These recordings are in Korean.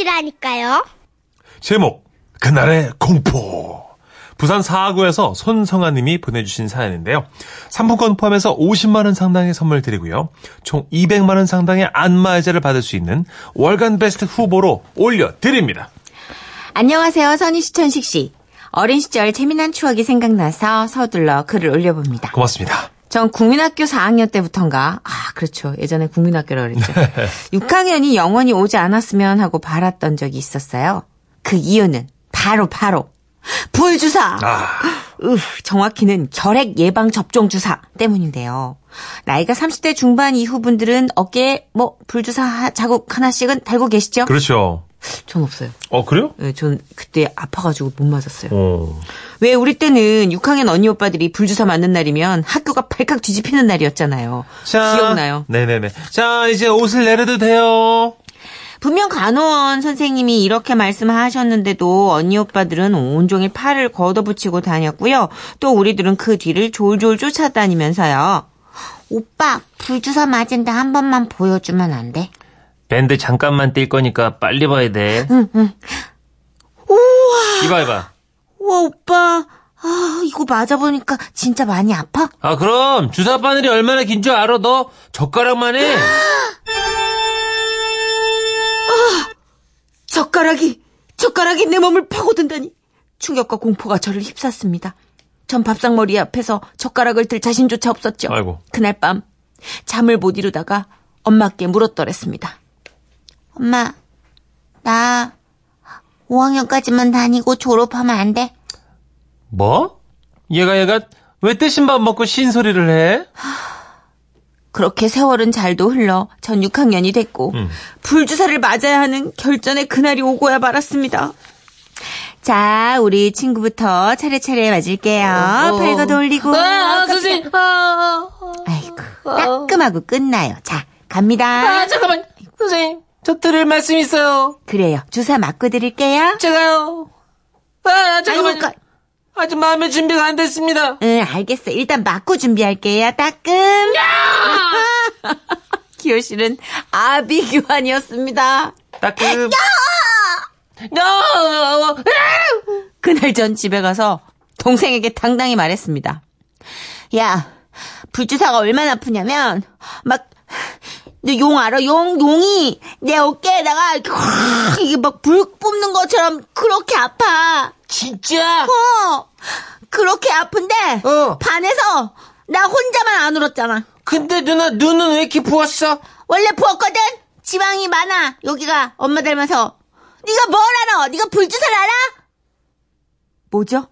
보내주시라니까요. 제목 그날의 공포 부산 사하구에서 손성아 님이 보내주신 사연인데요. 상품권 포함해서 50만 원 상당의 선물 드리고요. 총 200만 원 상당의 안마의자를 받을 수 있는 월간 베스트 후보로 올려드립니다. 안녕하세요, 선희 씨, 천식 씨. 어린 시절 재미난 추억이 생각나서 서둘러 글을 올려봅니다. 고맙습니다. 전 국민학교 4학년 때부터인가, 아, 그렇죠. 예전에 국민학교라 그랬죠. 6학년이 영원히 오지 않았으면 하고 바랐던 적이 있었어요. 그 이유는 바로 바로 불주사. 아, 으, 정확히는 결핵 예방 접종 주사 때문인데요. 나이가 30대 중반 이후 분들은 어깨에 뭐 불주사 하- 자국 하나씩은 달고 계시죠? 그렇죠. 전 없어요. 어, 그래요? 네, 전 그때 아파가지고 못 맞았어요. 어. 왜 우리 때는 6학년 언니 오빠들이 불주사 맞는 날이면 학교가 발칵 뒤집히는 날이었잖아요. 자, 기억나요? 네네네. 자, 이제 옷을 내려도 돼요. 분명 간호원 선생님이 이렇게 말씀하셨는데도 언니 오빠들은 온종일 팔을 걷어붙이고 다녔고요. 또 우리들은 그 뒤를 졸졸 쫓아다니면서요. 오빠 불주사 맞은데 한 번만 보여주면 안 돼? 밴드 잠깐만 뛸 거니까 빨리 봐야 돼. 우와, 이봐, 이봐. 우와 오빠. 아, 이거 맞아보니까 진짜 많이 아파? 아, 그럼 주사 바늘이 얼마나 긴 줄 알아? 너 젓가락만 해. 젓가락이, 젓가락이 내 몸을 파고든다니. 충격과 공포가 저를 휩쌌습니다. 전 밥상머리 앞에서 젓가락을 들 자신조차 없었죠. 아이고. 그날 밤 잠을 못 이루다가 엄마께 물었더랬습니다. 엄마, 나 5학년까지만 다니고 졸업하면 안 돼? 뭐? 얘가 얘가 왜 떼신 밥 먹고 쉰소리를 해? 그렇게 세월은 잘도 흘러 전 6학년이 됐고 음. 불주사를 맞아야 하는 결전의 그날이 오고야 말았습니다. 자, 우리 친구부터 차례차례 맞을게요. 팔걷어 올리고. 아, 선생님. 아, 아이고, 따끔하고 끝나요. 자, 갑니다. 아, 잠깐만. 선생님, 저 드릴 말씀 있어요. 그래요. 주사 맞고 드릴게요. 제가요. 아, 잠깐만. 까- 아직 마음의 준비가 안 됐습니다. 응, 알겠어. 일단 맞고 준비할게요. 따끔. 기호 씨는 아비규환이었습니다. 따끔. 야! 그날 전 집에 가서 동생에게 당당히 말했습니다. 야, 불주사가 얼마나 아프냐면, 막, 너용 알아? 용, 용이 내 어깨에다가 이게 막 불 뿜는 것처럼 그렇게 아파. 진짜? 어, 그렇게 아픈데, 어. 반해서 나 혼자만 안 울었잖아. 근데 누나, 눈은 왜 이렇게 부었어? 원래 부었거든? 지방이 많아. 여기가 엄마 닮아서. 네가 뭘 알아? 네가 불주사를 알아? 뭐죠?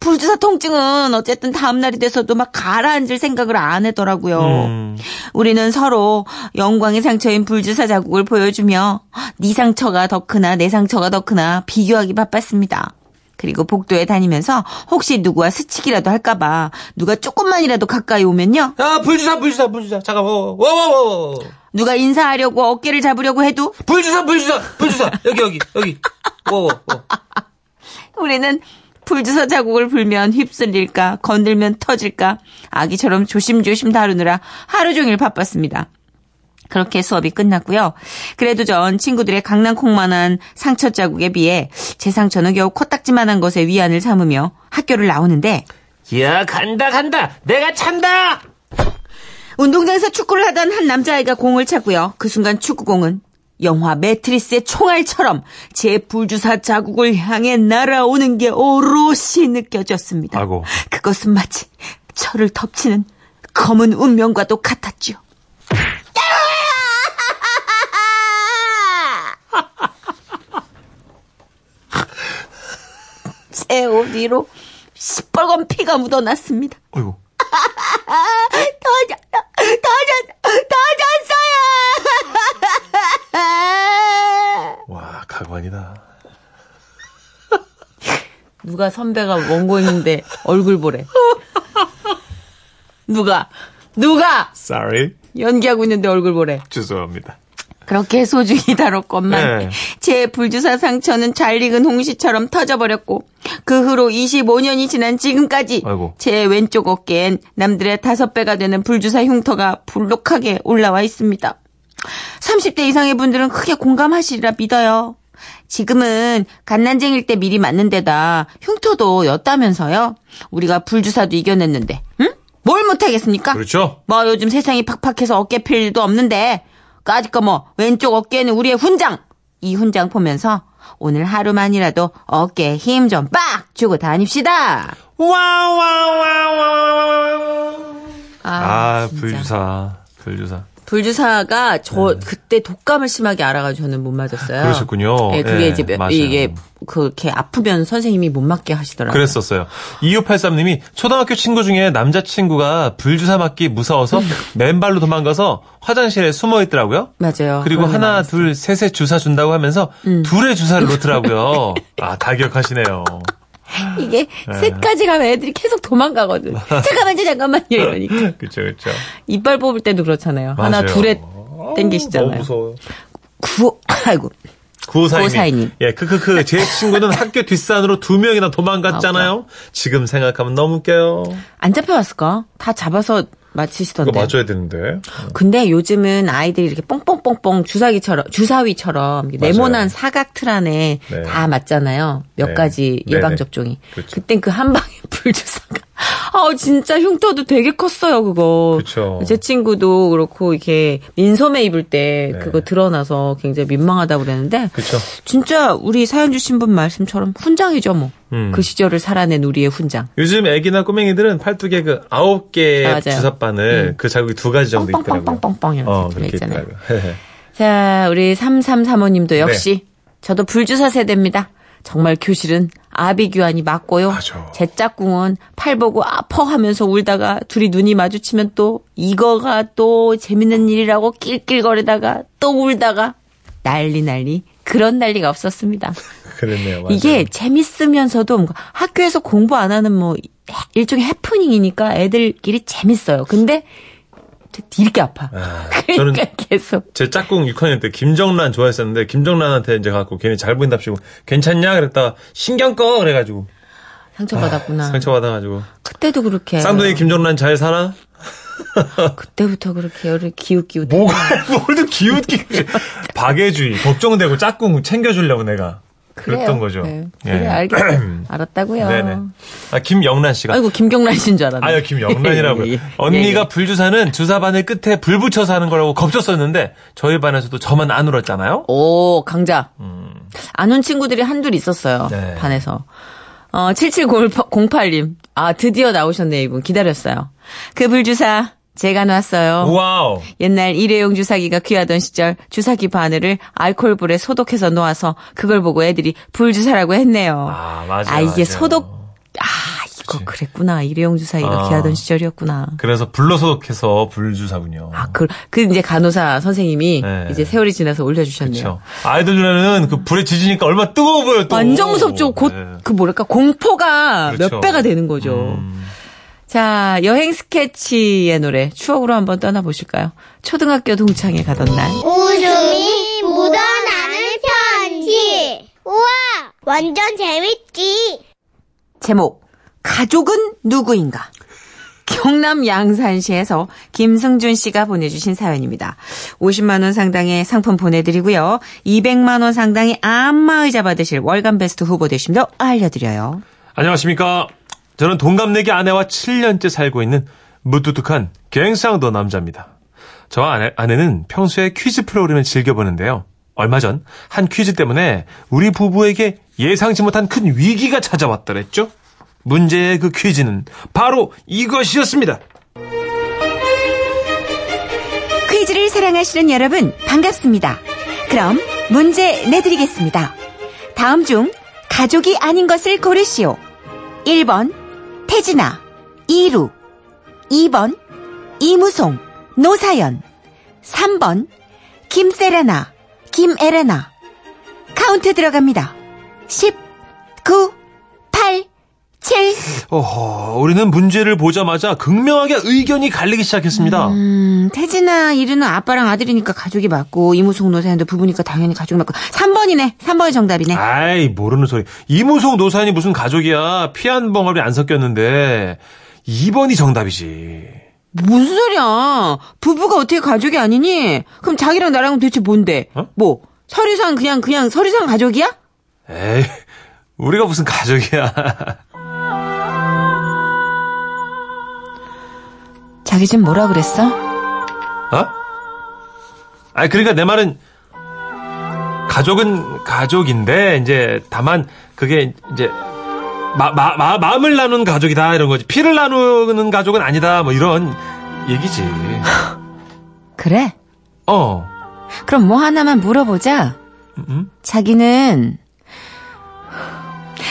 불주사 통증은 어쨌든 다음날이 돼서도 막 가라앉을 생각을 안 하더라고요. 음. 우리는 서로 영광의 상처인 불주사 자국을 보여주며 네 상처가 더 크나 내 상처가 더 크나 비교하기 바빴습니다. 그리고 복도에 다니면서 혹시 누구와 스치기라도 할까봐 누가 조금만이라도 가까이 오면요. 아, 불주사, 불주사, 불주사. 잠깐만. 와, 와, 와, 와, 와. 누가 인사하려고 어깨를 잡으려고 해도 불주사, 불주사, 불주사. 여기, 여기, 여기. 와, 와, 와. 우리는 불주사 자국을 불면 휩쓸릴까 건들면 터질까 아기처럼 조심조심 다루느라 하루 종일 바빴습니다. 그렇게 수업이 끝났고요. 그래도 전 친구들의 강낭콩만한 상처 자국에 비해 제 상처는 겨우 코딱지만한 것에 위안을 삼으며 학교를 나오는데 야, 간다, 간다. 내가 찬다! 운동장에서 축구를 하던 한 남자아이가 공을 차고요. 그 순간 축구공은 영화 매트리스의 총알처럼 제 불주사 자국을 향해 날아오는 게 오롯이 느껴졌습니다. 아이고. 그것은 마치 저를 덮치는 검은 운명과도 같았죠. 제 옷 위로 시뻘건 피가 묻어났습니다. 어이구. 터졌어, 터졌어, 터졌 누가 선배가 원고인데 얼굴 보래. 누가, 누가 Sorry. 연기하고 있는데 얼굴 보래. 죄송합니다. 그렇게 소중히 다뤘건만 네. 제 불주사 상처는 잘 익은 홍시처럼 터져버렸고 그 후로 25년이 지난 지금까지 아이고. 제 왼쪽 어깨엔 남들의 다섯 배가 되는 불주사 흉터가 불룩하게 올라와 있습니다. 30대 이상의 분들은 크게 공감하시리라 믿어요. 지금은 갓난쟁일 때 미리 맞는 데다 흉터도 였다면서요. 우리가 불주사도 이겨냈는데, 응? 뭘 못하겠습니까? 그렇죠. 뭐 요즘 세상이 팍팍해서 어깨 필 일도 없는데 까짓 거 뭐 왼쪽 어깨에는 우리의 훈장 이 훈장 보면서 오늘 하루만이라도 어깨에 힘 좀 빡 주고 다닙시다. 와와와와. 아, 진짜. 불주사. 불주사. 불주사가 저 그때 독감을 심하게 알아가지고 저는 못 맞았어요. 네. 그러셨군요. 예, 그게 예, 이제 몇- 맞아요. 이게 그렇게 아프면 선생님이 못 맞게 하시더라고요. 그랬었어요. 2583님이 초등학교 친구 중에 남자친구가 불주사 맞기 무서워서 맨발로 도망가서 화장실에 숨어 있더라고요. 맞아요. 그리고 하나, 많았어요. 음. 둘, 셋에 주사 준다고 하면서 둘의 주사를 놓더라고요. 아, 다 기억하시네요. 이게 네. 셋까지 가면 애들이 계속 도망가거든. 잠깐만요, 잠깐만요 이러니까. 그쵸, 그쵸. 이빨 뽑을 때도 그렇잖아요. 하나 맞아요. 둘에 너무 땡기시잖아요. 무서워요. 구 아이고. 구호사이님. 예, 크크크. 제 친구는 학교 뒷산으로 두 명이나 도망갔잖아요. 지금 생각하면 너무 웃겨요. 안 잡혀왔을까? 다 잡아서 맞히시던데. 맞아야 되는데. 근데 요즘은 아이들이 이렇게 뽕뽕뽕뽕 주사기처럼 주사위처럼 맞아요. 네모난 사각 틀 안에 네. 다 맞잖아요. 몇 네. 가지. 예방 접종이. 그렇죠. 그땐 그 한 방에 불 주사가. 아 진짜 흉터도 되게 컸어요 그거. 그쵸. 제 친구도 그렇고 이렇게 민소매 입을 때 네. 그거 드러나서 굉장히 민망하다고 그랬는데 그쵸. 진짜 우리 사연 주신 분 말씀처럼 훈장이죠 뭐. 음. 그 시절을 살아낸 우리의 훈장. 요즘 애기나 꼬맹이들은 팔뚝에 그 아홉 개 맞아요. 음. 주사바늘 그 자국이 두 가지 정도 있더라고요. 뻥뻥뻥뻥뻥 이렇게 어, 있잖아요. 자, 우리 3335님도 역시 네. 저도 불주사 세대입니다. 정말 교실은 아비규환이 맞고요. 맞아. 제 짝꿍은 팔 보고 아퍼 하면서 울다가 둘이 눈이 마주치면 또 이거가 또 재밌는 일이라고 낄낄거리다가 또 울다가 난리 난리 그런 난리가 없었습니다. 그랬네요. 맞아요. 이게 재밌으면서도 학교에서 공부 안 하는 뭐 일종의 해프닝이니까 애들끼리 재밌어요. 근데 뒤늦게 아파. 아, 저는 계속 제 짝꿍 6학년 때 김정란 좋아했었는데 김정란한테 이제 갖고 괜히 잘 보인답시고 괜찮냐 그랬다가 신경 꺼 그래가지고 상처받았구나. 상처받아가지고 그때도 그렇게. 쌍둥이 김정란 잘 살아? 그때부터 그렇게 열을 기웃기웃. 뭐가 뭘또 기웃기 박애주의 걱정되고 짝꿍 챙겨주려고 내가 그랬던 거죠. 네. 예. 그래, 알겠어. 알았다고요. 네네. 아 김영란 씨가 아이고, 김경란 씨인 줄 알았네. 아유 김영란이라고요. 예, 예. 언니가 예, 예. 불주사는 주사 바늘 끝에 불 붙여서 하는 거라고 겁줬었는데 저희 반에서도 저만 안 울었잖아요. 오, 강자. 안 운 친구들이 한둘 있었어요. 네. 반에서. 어, 7708님. 아, 드디어 나오셨네, 이분. 기다렸어요. 그 불주사, 제가 놨어요. wow. 옛날 일회용 주사기가 귀하던 시절 주사기 바늘을 알코올불에 소독해서 놓아서 그걸 보고 애들이 불주사라고 했네요. 아 맞아. 아, 이게 맞아요. 소독, 아, 이거 그랬구나 일회용 주사기가 아. 귀하던 시절이었구나. 그래서 불로 소독해서 불주사군요. 아, 그, 그 이제 간호사 선생님이 네. 이제 세월이 지나서 올려주셨네요. 아이들 눈에는 그 불에 지지니까 얼마 나 뜨거워 보여 또. 완전 무섭죠. 곧, 네. 그 뭐랄까, 공포가 그렇죠. 몇 배가 되는 거죠. 음. 자, 여행 스케치의 노래, 추억으로 한번 떠나보실까요? 초등학교 동창회 가던 날. 웃음이 묻어나는 편지. 우와, 완전 재밌지. 제목, 가족은 누구인가? 경남 양산시에서 김승준 씨가 보내주신 사연입니다. 50만 원 상당의 상품 보내드리고요. 200만 원 상당의 안마의자 받으실 월간 베스트 후보 되심도 알려드려요. 안녕하십니까. 저는 동갑내기 아내와 7년째 살고 있는 무뚝뚝한 갱상도 남자입니다. 저 아내, 아내는 평소에 퀴즈 프로그램을 즐겨보는데요. 얼마 전 한 퀴즈 때문에 우리 부부에게 예상치 못한 큰 위기가 찾아왔더랬죠. 문제의 그 퀴즈는 바로 이것이었습니다. 퀴즈를 사랑하시는 여러분 반갑습니다. 그럼 문제 내드리겠습니다. 다음 중 가족이 아닌 것을 고르시오. 1번 태진아, 이루 2번 이무송, 노사연 3번 김세레나, 김세레나 카운트 들어갑니다. 10, 9, 8, 7 어허, 우리는 문제를 보자마자 극명하게 의견이 갈리기 시작했습니다. 음, 태진아, 이루는 아빠랑 아들이니까 가족이 맞고, 이무송 노사연도 부부니까 당연히 가족이 맞고. 3번이네. 3번이 정답이네. 아이, 모르는 소리. 이무송 노사연이 무슨 가족이야. 피 한 방울이 안 섞였는데. 2번이 정답이지. 무슨 소리야? 부부가 어떻게 가족이 아니니? 그럼 자기랑 나랑은 도대체 뭔데? 어? 뭐 서류상 그냥 그냥 서류상 가족이야? 에이, 우리가 무슨 가족이야. 자기 좀 뭐라 그랬어? 어? 아니, 그러니까 내 말은, 가족은 가족인데, 이제, 다만, 그게, 이제, 마, 마, 마, 마음을 나누는 가족이다, 이런 거지. 피를 나누는 가족은 아니다, 뭐, 이런 얘기지. 그래? 어. 그럼 뭐 하나만 물어보자. 음? 자기는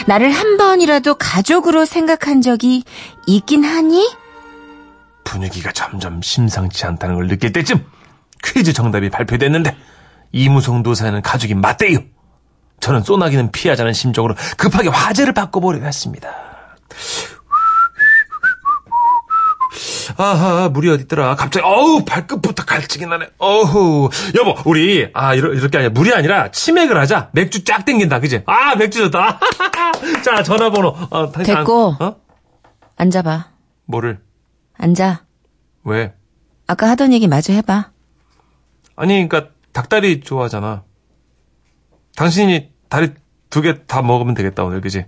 나를 한 번이라도 가족으로 생각한 적이 있긴 하니? 분위기가 점점 심상치 않다는 걸 느낄 때쯤, 퀴즈 정답이 발표됐는데, 이무송 도사는 가족이 맞대요. 저는 쏘나기는 피하자는 심정으로 급하게 화제를 바꿔보려고 했습니다. 아하, 물이 어딨더라. 갑자기, 어우, 발끝부터 갈증이 나네. 어후. 여보, 우리, 아, 이러, 이렇게 아니라, 물이 아니라, 치맥을 하자. 맥주 쫙 땡긴다, 그지? 아, 맥주 좋다. 자, 전화번호. 어, 다시 안- 됐고. 어? 앉아봐. 뭐를? 앉아. 왜? 아까 하던 얘기 마저 해봐. 아니, 그니까, 닭다리 좋아하잖아. 당신이 다리 두 개 다 먹으면 되겠다, 오늘, 그지?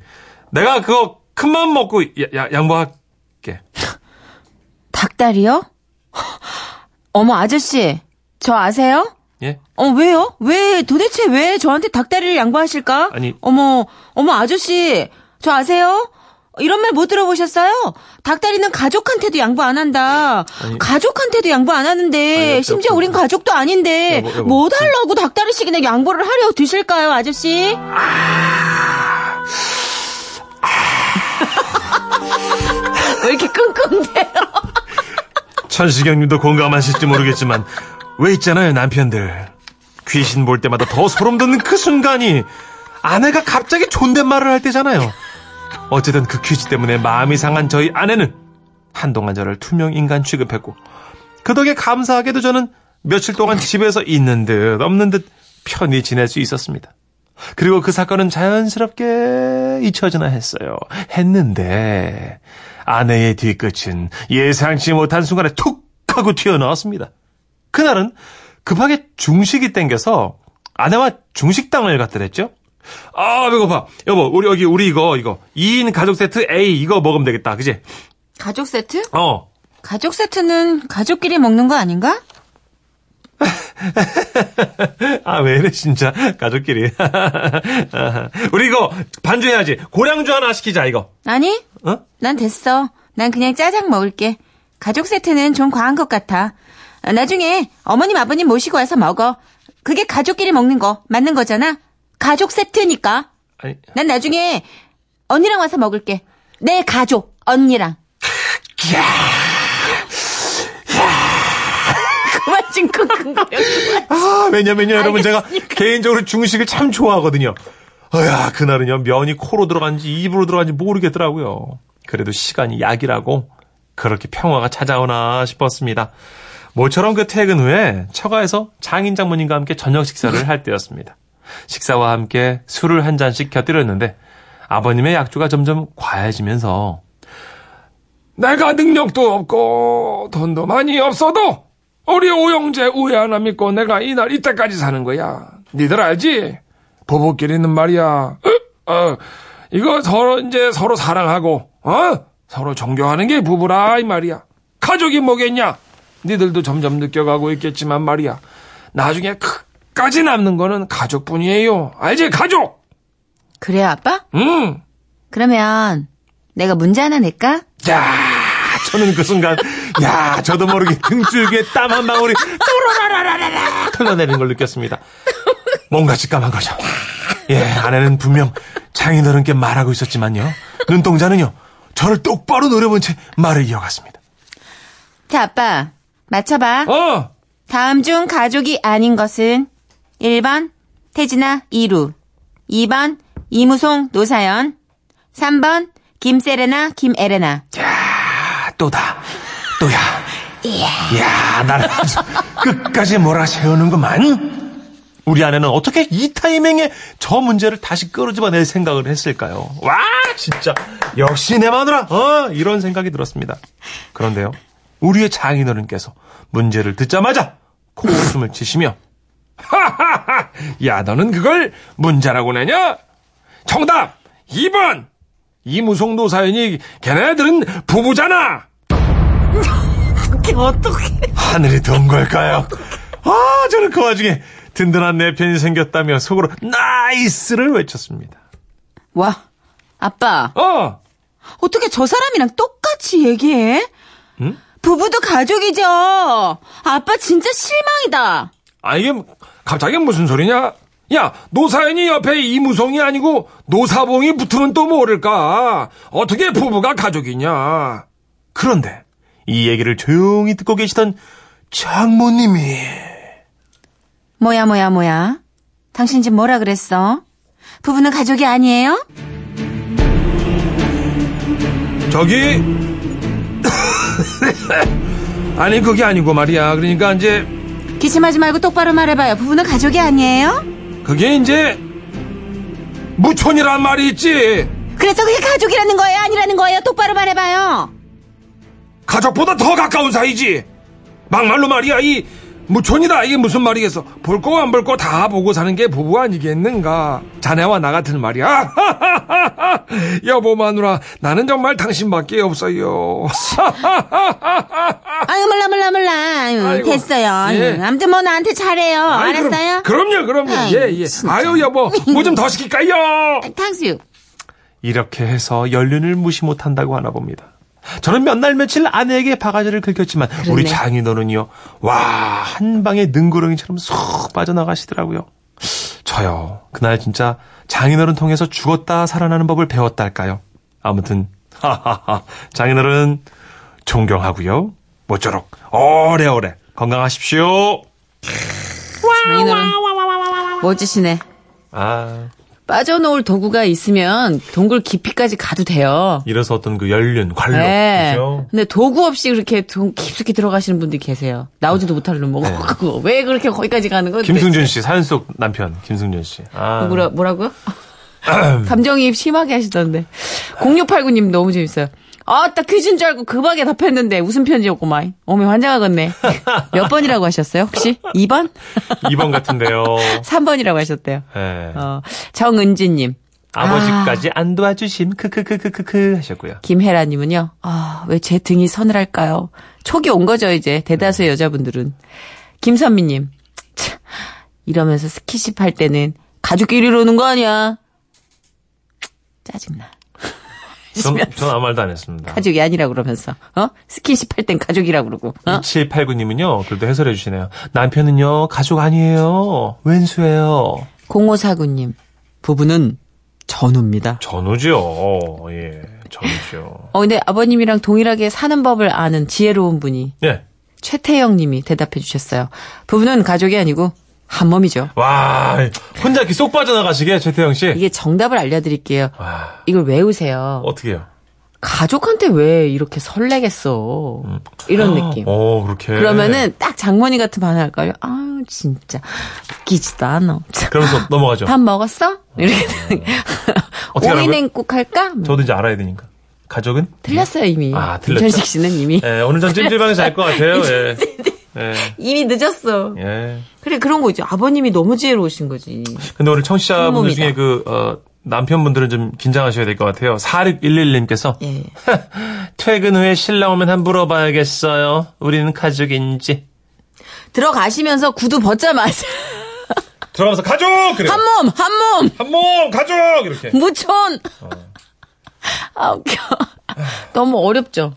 내가 그거 큰 맘 먹고 야, 야- 양보할게. 닭다리요? 어머 아저씨, 저 아세요? 예? 어 왜요? 왜 도대체 왜 저한테 닭다리를 양보하실까? 아니. 어머 어머 아저씨, 저 아세요? 이런 말 못 들어보셨어요? 닭다리는 가족한테도 양보 안 한다. 아니. 가족한테도 양보 안 하는데 아니, 심지어. 우린 가족도 아닌데 여보, 여보. 뭐 달라고 닭다리씩이나 양보를 하려 드실까요, 아저씨? 왜 이렇게 끙끙대요? 천시경님도 공감하실지 모르겠지만, 왜 있잖아요, 남편들. 귀신 볼 때마다 더 소름 돋는 그 순간이, 아내가 갑자기 존댓말을 할 때잖아요. 어쨌든 그 퀴즈 때문에 마음이 상한 저희 아내는 한동안 저를 투명 인간 취급했고, 그 덕에 감사하게도 저는 며칠 동안 집에서 있는 듯 없는 듯 편히 지낼 수 있었습니다. 그리고 그 사건은 자연스럽게 잊혀지나 했어요. 했는데 아내의 뒤끝은 예상치 못한 순간에 툭 하고 튀어나왔습니다. 그날은 급하게 중식이 땡겨서 아내와 중식당을 갔더랬죠. 아 배고파. 여보 우리 여기 우리 이거 이거 2인 가족 세트 A 이거 먹으면 되겠다. 그지? 가족 세트? 어. 가족 세트는 가족끼리 먹는 거 아닌가? 아, 왜 이래, 진짜. 가족끼리. 우리 이거 반주해야지. 고량주 하나 시키자, 이거. 아니, 어? 난 됐어. 난 그냥 짜장 먹을게. 가족 세트는 좀 과한 것 같아. 아, 나중에 어머님, 아버님 모시고 와서 먹어. 그게 가족끼리 먹는 거 맞는 거잖아. 가족 세트니까. 아니, 난 나중에 언니랑 와서 먹을게. 내 가족 언니랑. 그만 좀 끙끙거려. 아, 왜냐면요, 여러분, 제가 개인적으로 중식을 참 좋아하거든요. 어야, 그날은요, 면이 코로 들어간지 입으로 들어간지 모르겠더라고요. 그래도 시간이 약이라고 그렇게 평화가 찾아오나 싶었습니다. 모처럼 그 퇴근 후에 처가에서 장인 장모님과 함께 저녁 식사를 할 때였습니다. 식사와 함께 술을 한 잔씩 곁들였는데 아버님의 약주가 점점 과해지면서 내가 능력도 없고 돈도 많이 없어도 우리 오영재 우애 하나 믿고 내가 이날 이때까지 사는 거야. 니들 알지? 부부끼리는 말이야. 어, 어, 이거 서로 이제 서로 사랑하고 어 서로 존경하는 게 부부라 이 말이야. 가족이 뭐겠냐? 니들도 점점 느껴가고 있겠지만 말이야. 나중에 끝 까지 남는 거는 가족뿐이에요. 알지? 가족. 그래 아빠? 음. 그러면 내가 문제 하나 낼까? 야, 저는 그 순간, 야, 저도 모르게 등줄기에 땀 한 방울이 또라라라라라 흘러내리는 걸 느꼈습니다. 뭔가 직감한 거죠. 예, 아내는 분명 장인어른께 말하고 있었지만요. 눈동자는요, 저를 똑바로 노려본 채 말을 이어갔습니다. 자 아빠 맞춰봐. 어. 다음 중 가족이 아닌 것은 1번 태진아 이루 2번 이무송 노사연 3번 김세레나 김에레나 아, 또다. 또야. 야, 나를 아주 끝까지 몰아세우는구만. 우리 아내는 어떻게 이 타이밍에 저 문제를 다시 끌어집어낼 생각을 했을까요? 와, 진짜. 역시 내 마누라. 어, 이런 생각이 들었습니다. 그런데요. 우리의 장인어른께서 문제를 듣자마자 코웃음을 치시며 하하하! 야, 너는 그걸 문제라고 내냐? 정답! 2번! 이무송 노사연이 걔네들은 부부잖아! 어떻게 어떻게? 하늘이 돈 걸까요? 아, 저는 그 와중에 든든한 내 편이 생겼다며 속으로 나이스를 외쳤습니다. 와, 아빠. 어! 어떻게 저 사람이랑 똑같이 얘기해? 부부도 가족이죠. 아빠 진짜 실망이다. 아, 이게 갑자기 무슨 소리냐? 야, 노사연이 옆에 이무송이 아니고 노사봉이 붙으면 또 모를까? 어떻게 부부가 가족이냐? 그런데 이 얘기를 조용히 듣고 계시던 장모님이 뭐야 뭐야 뭐야? 당신 지금 뭐라 그랬어? 부부는 가족이 아니에요? 저기 아니 그게 아니고 말이야. 그러니까 이제 기침하지 말고 똑바로 말해봐요. 부부는 가족이 아니에요? 그게 이제 무촌이란 말이 있지. 그래서 그게 가족이라는 거예요? 아니라는 거예요? 똑바로 말해봐요. 가족보다 더 가까운 사이지. 막말로 말이야. 이 무촌이다. 이게 무슨 말이겠어. 볼 거 안 볼 거 다 보고 사는 게 부부 아니겠는가. 자네와 나 같은 말이야. 여보 마누라 나는 정말 당신밖에 없어요. 아유 몰라 몰라 몰라. 아유, 아이고, 됐어요. 예. 아유, 아무튼 뭐 나한테 잘해요. 아이, 알았어요? 그럼, 그럼요, 그럼요. 아이, 예, 예. 아유, 여보, 뭐 좀 더 시킬까요? 탕수육. 이렇게 해서 연륜을 무시 못한다고 하나 봅니다. 저는 몇 날 며칠 아내에게 바가지를 긁혔지만 우리 그러네. 장인어른이요. 와, 한 방에 능구렁이처럼 쏙 빠져나가시더라고요. 저요. 그날 진짜 장인어른 통해서 죽었다 살아나는 법을 배웠달까요? 아무튼 하하하. 장인어른 존경하고요. 모쪼록 오래오래 건강하십시오. 장인어른. 멋지시네. 아, 빠져놓을 도구가 있으면 동굴 깊이까지 가도 돼요. 이래서 어떤 그 연륜, 관록, 네. 그죠? 근데 도구 없이 그렇게 동- 깊숙이 들어가시는 분들이 계세요. 나오지도 못할 놈 네. 먹고. 왜 그렇게 거기까지 가는 거예요? 김승준 씨, 사연 속 남편, 김승준 씨. 아, 뭐라, 뭐라고요? 감정이입 심하게 하시던데. 0689님 너무 재밌어요. 아, 딱 퀴즈인 줄 알고 급하게 답했는데 웃음 편지였구만. 어머, 환장하겠네. 몇 번이라고 하셨어요, 혹시? 2번? 2번 같은데요. 3번이라고 하셨대요. 네. 어, 정은지님. 아버지까지 안 도와주심, 크크크크크크 하셨고요. 김혜라님은요, 아, 왜 제 등이 서늘할까요? 촉이 온 거죠, 이제. 대다수의 여자분들은. 김선미님, 참, 이러면서 스키십 할 때는 가족끼리 노는 거 아니야? 짜증나. 전, 전 아무 말도 안 했습니다. 가족이 아니라 그러면서, 어? 스킨십 할 땐 가족이라 그러고, 어? 2789님은요, 그래도 해설해 주시네요. 남편은요, 가족 아니에요. 왼수예요. 0549님, 부부는 전우입니다. 전우죠. 예, 전우죠. 어, 근데 아버님이랑 동일하게 사는 법을 아는 지혜로운 분이 예. 최태영 님이 대답해 주셨어요. 부부는 가족이 아니고 한 몸이죠. 와, 혼자 이렇게 쏙 빠져나가시게, 최태영 씨. 이게 정답을 알려드릴게요. 와, 이걸 외우세요. 어떻게 해요? 가족한테 왜 이렇게 설레겠어. 이런 느낌. 어, 그렇게. 그러면은 딱 장모님 같은 반응 할걸요. 아 진짜 웃기지도 않아. 참. 그러면서 넘어가죠. 밥 먹었어? 이렇게 어떻게 하라고요? 오이냉국 할까? 뭐. 저도 이제 알아야 되니까. 가족은? 틀렸어요 이미. 아, 틀렸죠? 김천식 씨는 이미 예, 오늘 전 찜질방에서 잘것 같아요. 예. 예. 이미 늦었어. 예. 그래 그런 거죠. 아버님이 너무 지혜로우신 거지. 근데 오늘 청취자분들. 중에 그, 어, 남편분들은 좀 긴장하셔야 될 것 같아요. 4611님께서 예. 퇴근 후에 신랑 오면 한번 물어봐야겠어요. 우리는 가족인지. 들어가시면서 구두 벗자마자 들어가면서 가족! 그래요. 한 몸, 한 몸, 한 몸 가족! 이렇게. 무촌. 아 웃겨. 너무 어렵죠.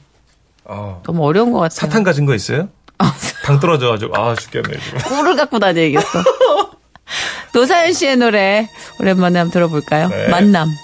어. 너무 어려운 것 같아요. 사탕 가진 거 있어요? 당 떨어져가지고, 아, 죽겠네, 지금. 꿀을 갖고 다녀야겠어. 노사연 씨의 노래 오랜만에 한번 들어볼까요? 네. 만남.